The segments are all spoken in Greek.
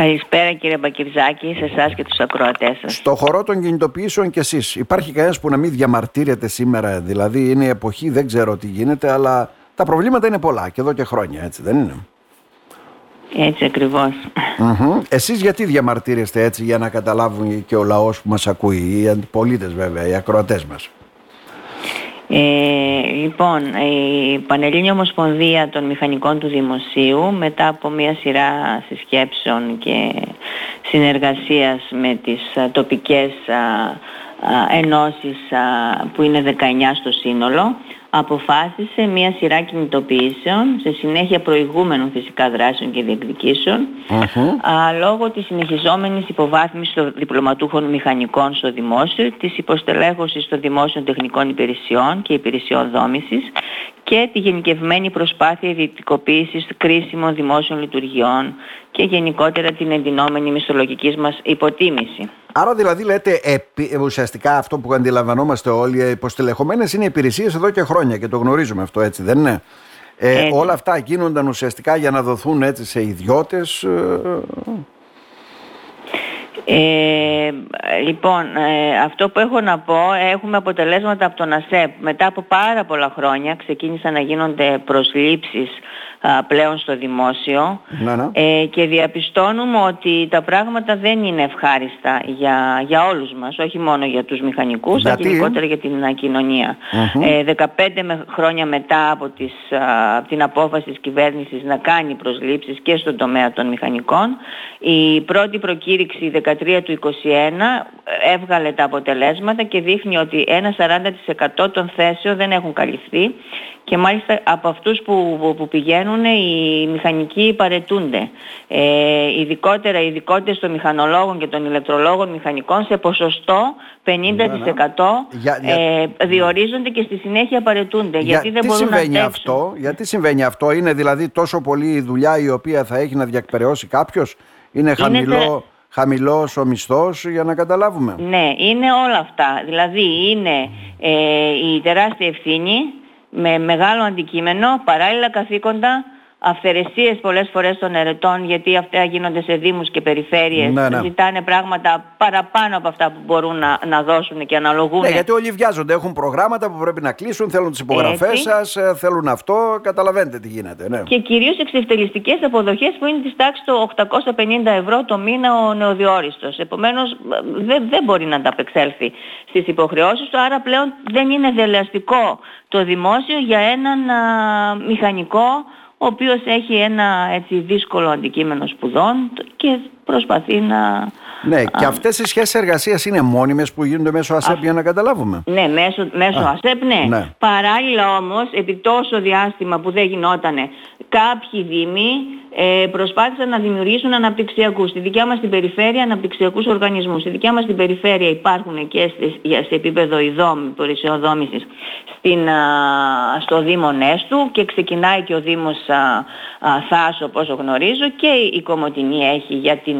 Καλησπέρα κύριε Μπακυρζάκη, σε εσάς και τους ακροατές σας. Στο χώρο των κινητοποιήσεων κι εσείς, υπάρχει κανένας που να μην διαμαρτύρεται σήμερα, δηλαδή είναι η εποχή, δεν ξέρω τι γίνεται, αλλά τα προβλήματα είναι πολλά και εδώ και χρόνια, έτσι δεν είναι; Έτσι ακριβώς. Mm-hmm. Εσείς γιατί διαμαρτύρεστε έτσι για να καταλάβουν και ο λαός που μας ακούει, οι αντιπολίτες βέβαια, οι ακροατές μας; Ε, λοιπόν, η Πανελλήνια Ομοσπονδία των Μηχανικών του Δημοσίου μετά από μια σειρά συσκέψεων και συνεργασίας με τις τοπικές ενώσεις που είναι 19 στο σύνολο αποφάσισε μια σειρά κινητοποιήσεων σε συνέχεια προηγούμενων φυσικά δράσεων και διεκδικήσεων λόγω της συνεχιζόμενης υποβάθμισης των διπλωματούχων μηχανικών στο δημόσιο, της υποστελέχωσης των δημόσιων τεχνικών υπηρεσιών και υπηρεσιών δόμησης και τη γενικευμένη προσπάθεια ιδιωτικοποίησης κρίσιμων δημόσιων λειτουργιών και γενικότερα την εντυνόμενη μισθολογικής μας υποτίμηση. Άρα δηλαδή λέτε ουσιαστικά αυτό που αντιλαμβανόμαστε όλοι, οι υποστελεχωμένες είναι υπηρεσίες εδώ και χρόνια και το γνωρίζουμε αυτό έτσι δεν είναι; Ε, όλα αυτά γίνονταν ουσιαστικά για να δοθούν έτσι σε ιδιώτες. Ε, ε, λοιπόν, ε, αυτό που έχω να πω, έχουμε αποτελέσματα από τον ΑΣΕΠ. Μετά από πάρα πολλά χρόνια ξεκίνησαν να γίνονται προσλήψεις πλέον στο δημόσιο ναι, ναι. Ε, και διαπιστώνουμε ότι τα πράγματα δεν είναι ευχάριστα για, για όλους μας, όχι μόνο για τους μηχανικούς, αλλά γενικότερα για την κοινωνια 15 με χρόνια μετά από, τις, την απόφαση της κυβέρνησης να κάνει προσλήψεις και στον τομέα των μηχανικών, η πρώτη προκήρυξη 13 του 2021 έβγαλε τα αποτελέσματα και δείχνει ότι ένα 40% των θέσεων δεν έχουν καλυφθεί και μάλιστα από αυτούς που, που πηγαίνουν οι μηχανικοί παρετούνται. Ε, ειδικότερα οι ειδικότητες των μηχανολόγων και των ηλεκτρολόγων μηχανικών σε ποσοστό 50% ε, διορίζονται και στη συνέχεια παρετούνται. Για, γιατί δεν μπορούν συμβαίνει να αυτό, Γιατί συμβαίνει αυτό, είναι δηλαδή τόσο πολύ η δουλειά η οποία θα έχει να διεκπαιρεώσει κάποιος, είναι χαμηλό... Είναι χαμηλός ο μισθός για να καταλάβουμε. Ναι, είναι όλα αυτά. Δηλαδή είναι ε, η τεράστια ευθύνη με μεγάλο αντικείμενο, παράλληλα καθήκοντα, αυθαιρεσίες πολλές φορές των ερετών γιατί αυτά γίνονται σε δήμους και περιφέρειες ναι, ναι. ζητάνε πράγματα παραπάνω από αυτά που μπορούν να, να δώσουν και αναλογούν ναι, γιατί όλοι βιάζονται, έχουν προγράμματα που πρέπει να κλείσουν θέλουν τις υπογραφές Έτσι. σας, ε, θέλουν αυτό καταλαβαίνετε τι γίνεται ναι. και κυρίως εξευτελιστικές αποδοχές που είναι της τάξης του 850 ευρώ το μήνα ο νεοδιόριστος επομένως δεν, δεν μπορεί να ανταπεξέλθει στις υποχρεώσεις του άρα πλέον δεν είναι δελεαστικό το δημόσιο για έναν α, μηχανικό ο οποίος έχει ένα έτσι δύσκολο αντικείμενο σπουδών και προσπαθεί να... Ναι, και αυτές οι σχέσεις εργασίας είναι μόνιμες που γίνονται μέσω ΑΣΕΠ για να καταλάβουμε. Ναι, μέσω, μέσω ΑΣΕΠ ναι. ναι. Παράλληλα όμως, επί τόσο διάστημα που δεν γινότανε, κάποιοι δήμοι ε, προσπάθησαν να δημιουργήσουν αναπτυξιακούς. Στη δικιά μας την περιφέρεια αναπτυξιακούς οργανισμούς. Στη δικιά μας την περιφέρεια υπάρχουν και σε επίπεδο ειδόμη, υπηρεσιών δόμησης στην, στο Δήμο Νέστου και ξεκινάει και ο Δήμος Θάσο όπως γνωρίζω και η Κομωτινή έχει για την,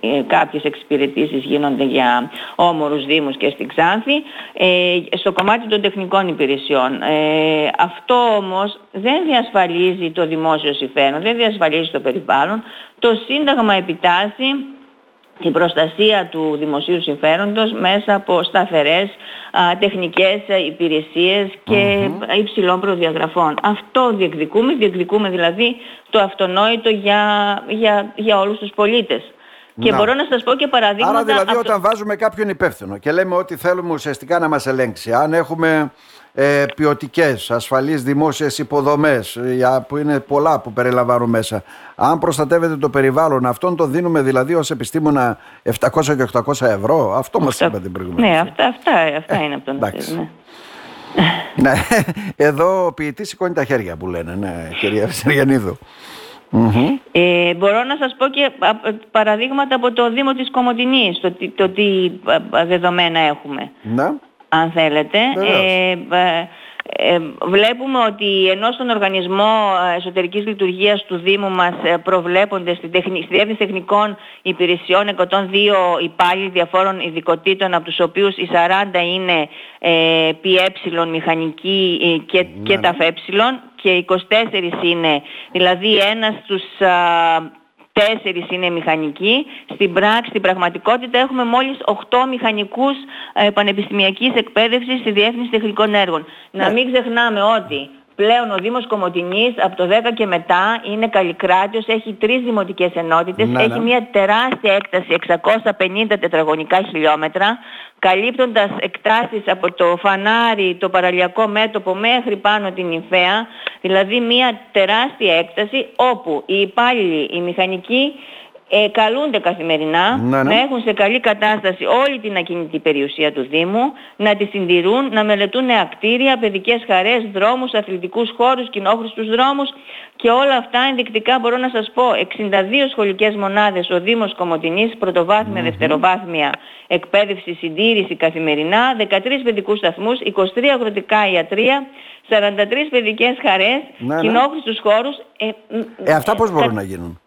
ε, κάποιες εξυπηρετήσεις γίνονται για όμορους Δήμους και στην Ξάνθη ε, στο κομμάτι των τεχνικών υπηρεσιών. Ε, αυτό όμως δεν διασφαλίζει το δημόσιο συμφέρον, δεν διασφαλίζει το περιβάλλον. Το Σύνταγμα επιτάσσει την προστασία του δημοσίου συμφέροντος μέσα από σταθερές α, τεχνικές υπηρεσίες και mm-hmm. υψηλών προδιαγραφών. Αυτό διεκδικούμε, διεκδικούμε δηλαδή το αυτονόητο για, για, για όλους τους πολίτες. Και μπορώ να σας πω και παραδείγματα... Άρα δηλαδή όταν βάζουμε κάποιον υπεύθυνο και λέμε ότι θέλουμε ουσιαστικά να μας ελέγξει, αν έχουμε ε, ποιοτικές, ασφαλείς δημόσιες υποδομές, ε, που είναι πολλά που περιλαμβάνουν μέσα. Αν προστατεύεται το περιβάλλον, αυτόν το δίνουμε δηλαδή ως επιστήμονα 700 και 800 ευρώ. Αυτό μας είπατε την προηγούμενη. Ναι, αυτά, αυτά, αυτά είναι από τον ναι. ναι, εδώ ο ποιητής σηκώνει τα χέρια που λένε, ναι, κυρία Σεριανίδου. Ε, μπορώ να σας πω και παραδείγματα από το Δήμο της Κομωτινής, το, το τι δεδομένα έχουμε. Ναι αν θέλετε. Ε, ε, ε, βλέπουμε ότι ενώ στον οργανισμό εσωτερικής λειτουργίας του Δήμου μας ε, προβλέπονται στη, τεχνη, στη Διεύθυνση Τεχνικών Υπηρεσιών 102 υπάλληλοι διαφόρων ειδικοτήτων από τους οποίους οι 40 είναι ε, ΠΕ μηχανική ε, και, ναι, και τα ΦΕ και 24 είναι δηλαδή ένας στους τέσσερις είναι μηχανικοί. Στην πράξη, στην πραγματικότητα έχουμε μόλις 8 μηχανικούς ε, πανεπιστημιακής εκπαίδευσης στη Διεύθυνση Τεχνικών Έργων. Να ναι. μην ξεχνάμε ότι Πλέον ο Δήμος Κομωτινής από το 10 και μετά είναι καλλικράτιος, έχει τρεις δημοτικές ενότητες, ναι, έχει ναι. μια τεράστια έκταση 650 τετραγωνικά χιλιόμετρα, καλύπτοντας εκτάσεις από το φανάρι, το παραλιακό μέτωπο μέχρι πάνω την Ιφαία, δηλαδή μια τεράστια έκταση όπου οι υπάλληλοι, οι μηχανικοί ε, καλούνται καθημερινά ναι, ναι. να έχουν σε καλή κατάσταση όλη την ακινητή περιουσία του Δήμου, να τη συντηρούν, να μελετούν ακτήρια, παιδικές χαρές, δρόμους, αθλητικούς χώρους, κοινόχρηστους δρόμους και όλα αυτά ενδεικτικά μπορώ να σας πω 62 σχολικές μονάδες ο Δήμος Κομωτινής, πρωτοβάθμια, δευτεροβάθμια εκπαίδευση, συντήρηση καθημερινά, 13 παιδικούς σταθμούς, 23 αγροτικά ιατρία, 43 παιδικές χαρές, ναι, ναι. κοινόχρηστους χώρους. Ε, ε, αυτά πώς μπορούν να γίνουν;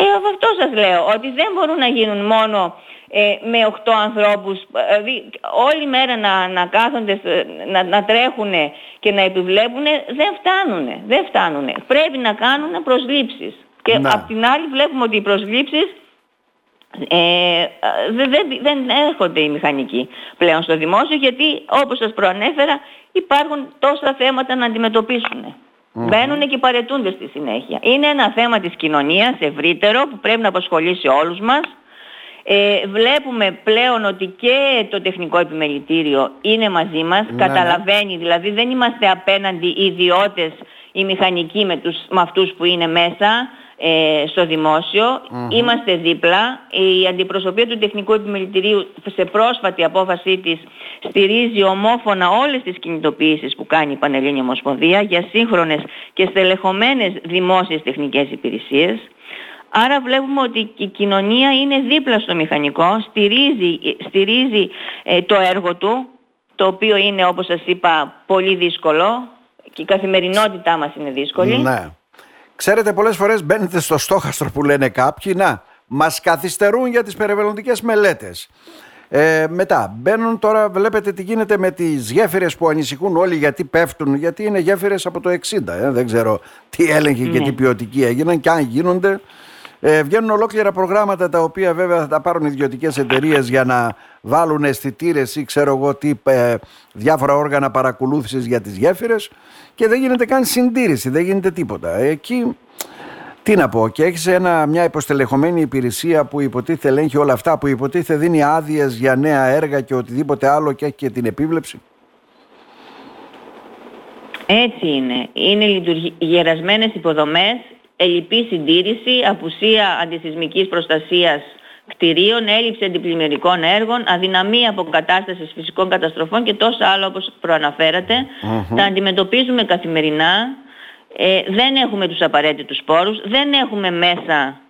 Ε, αυτό σας λέω, ότι δεν μπορούν να γίνουν μόνο ε, με 8 ανθρώπους, δηλαδή όλη μέρα να, να κάθονται, να, να τρέχουν και να επιβλέπουν, δεν φτάνουν, δεν φτάνουν. Πρέπει να κάνουν προσλήψεις. Και να. απ' την άλλη βλέπουμε ότι οι προσλήψεις ε, δεν, δεν, δεν έρχονται οι μηχανικοί πλέον στο δημόσιο γιατί όπως σας προανέφερα υπάρχουν τόσα θέματα να αντιμετωπίσουν. Mm-hmm. Μπαίνουν και παρετούνται στη συνέχεια. Είναι ένα θέμα της κοινωνίας ευρύτερο που πρέπει να απασχολήσει όλους μας. Ε, βλέπουμε πλέον ότι και το τεχνικό επιμελητήριο είναι μαζί μας, ναι, ναι. καταλαβαίνει, δηλαδή δεν είμαστε απέναντι ιδιώτες ή μηχανικοί με, τους, με αυτούς που είναι μέσα, ε, στο δημόσιο. Είμαστε δίπλα. Η αντιπροσωπεία του Τεχνικού Επιμελητηρίου σε πρόσφατη απόφασή της στηρίζει ομόφωνα όλες τις κινητοποιήσεις που κάνει η Πανελλήνια Ομοσπονδία για σύγχρονες και στελεχωμένες δημόσιες τεχνικές υπηρεσίες. Άρα βλέπουμε ότι η κοινωνία είναι δίπλα στο μηχανικό, στηρίζει, στηρίζει ε, το έργο του, το οποίο είναι όπως σας είπα πολύ δύσκολο και η καθημερινότητά μας είναι δύσκολη. Ναι. Ξέρετε, πολλές φορές μπαίνετε στο στόχαστρο που λένε κάποιοι, να, μας καθυστερούν για τις περιβαλλοντικές μελέτες. Ε, μετά, μπαίνουν τώρα, βλέπετε τι γίνεται με τις γέφυρες που ανησυχούν όλοι γιατί πέφτουν, γιατί είναι γέφυρες από το 60, ε, δεν ξέρω τι έλεγχοι και τι ναι. ποιοτικοί έγιναν και αν γίνονται. Ε, βγαίνουν ολόκληρα προγράμματα τα οποία βέβαια θα τα πάρουν ιδιωτικές εταιρείες για να βάλουν αισθητήρες ή ξέρω εγώ τι ε, διάφορα όργανα παρακολούθησης για τις γέφυρες και δεν γίνεται καν συντήρηση, δεν γίνεται τίποτα. Εκεί τι να πω, και έχεις μια υποστελεχωμένη υπηρεσία που υποτίθεται ελέγχει όλα αυτά, που υποτίθεται δίνει άδειες για νέα έργα και οτιδήποτε άλλο και έχει και την επίβλεψη. Έτσι είναι. Είναι γερασμένες υποδομές, ελλειπή συντήρηση, απουσία αντισυσμικής προστασίας κτηρίων, έλλειψη αντιπλημμυρικών έργων, αδυναμία αποκατάστασης φυσικών καταστροφών και τόσα άλλα όπως προαναφέρατε. Τα αντιμετωπίζουμε καθημερινά. Ε, δεν έχουμε τους απαραίτητους πόρους, δεν έχουμε μέσα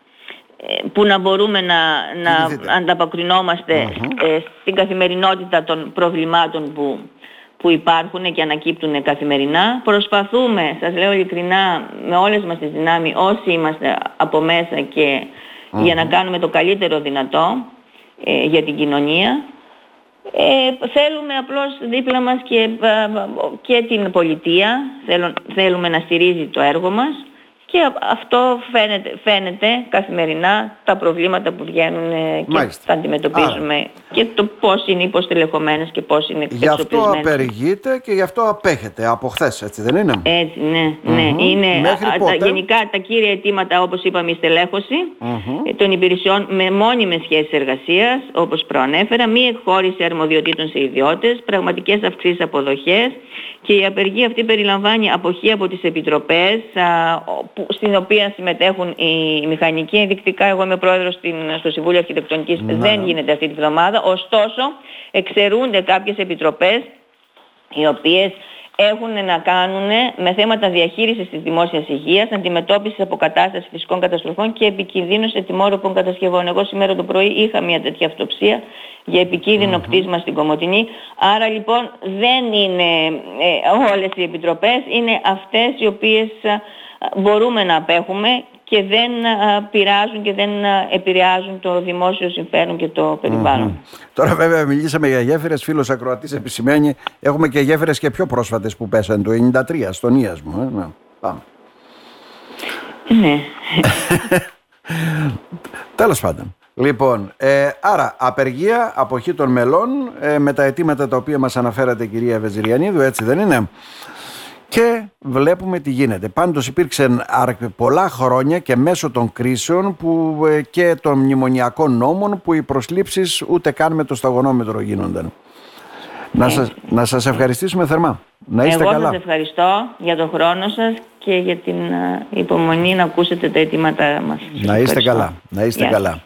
ε, που να μπορούμε να, να ανταποκρινόμαστε ε, στην καθημερινότητα των προβλημάτων που, που υπάρχουν και ανακύπτουν καθημερινά. Προσπαθούμε, σας λέω ειλικρινά, με όλες μας τις δυνάμεις, όσοι είμαστε από μέσα και για να κάνουμε το καλύτερο δυνατό ε, για την κοινωνία. Ε, θέλουμε απλώς δίπλα μας και, ε, και την πολιτεία, θέλουμε να στηρίζει το έργο μας και αυτό φαίνεται, φαίνεται καθημερινά τα προβλήματα που βγαίνουν ε, και Μάλιστα. τα αντιμετωπίζουμε και το πώς είναι υποστελεχωμένες και πώς είναι Γι' αυτό απεργείτε και γι' αυτό απέχετε από χθες, έτσι δεν είναι; Έτσι, ναι. ναι. Είναι τα, γενικά τα κύρια αιτήματα όπως είπαμε η στελέχωση mm-hmm. των υπηρεσιών με μόνιμες σχέσεις εργασίας όπως προανέφερα, μη εκχώρηση αρμοδιοτήτων σε ιδιώτες, πραγματικές αυξήσεις αποδοχές και η απεργία αυτή περιλαμβάνει αποχή από τις επιτροπές στην οποία συμμετέχουν οι μηχανικοί. Ενδεικτικά εγώ είμαι πρόεδρος στην, στο Συμβούλιο Αρχιτεκτονικής, ναι. δεν γίνεται αυτή τη βδομάδα. Ωστόσο, εξαιρούνται κάποιες επιτροπές οι οποίες έχουν να κάνουν με θέματα διαχείρισης της δημόσιας υγείας, αντιμετώπισης αποκατάστασης φυσικών καταστροφών και επικινδύνωσης ετοιμόρροπων κατασκευών. Εγώ σήμερα το πρωί είχα μια τέτοια αυτοψία για επικίνδυνο κτίσμα στην Κομωτινή. Άρα λοιπόν δεν είναι ε, όλες οι επιτροπές, είναι αυτές οι οποίες μπορούμε να απέχουμε και δεν πειράζουν και δεν επηρεάζουν το δημόσιο συμφέρον και το περιβαλλον Τώρα βέβαια μιλήσαμε για γέφυρες, φίλος ακροατής επισημαίνει, έχουμε και γέφυρες και πιο πρόσφατες που πέσανε το 1993 στον Ίασμο. Ε, πάμε. Ναι. Τέλος πάντων. Λοιπόν, ε, άρα απεργία, αποχή των μελών ε, με τα αιτήματα τα οποία μας αναφέρατε κυρία Βεζιριανίδου, έτσι δεν είναι; Και βλέπουμε τι γίνεται. Πάντως υπήρξαν πολλά χρόνια και μέσω των κρίσεων που, ε, και των μνημονιακών νόμων που οι προσλήψεις ούτε καν με το σταγονόμετρο γίνονταν. Να σας, να σας ευχαριστήσουμε θερμά. Να είστε Εγώ καλά. σας ευχαριστώ για τον χρόνο σας και για την υπομονή να ακούσετε τα αιτήματά μας. Να είστε καλά. Να είστε καλά.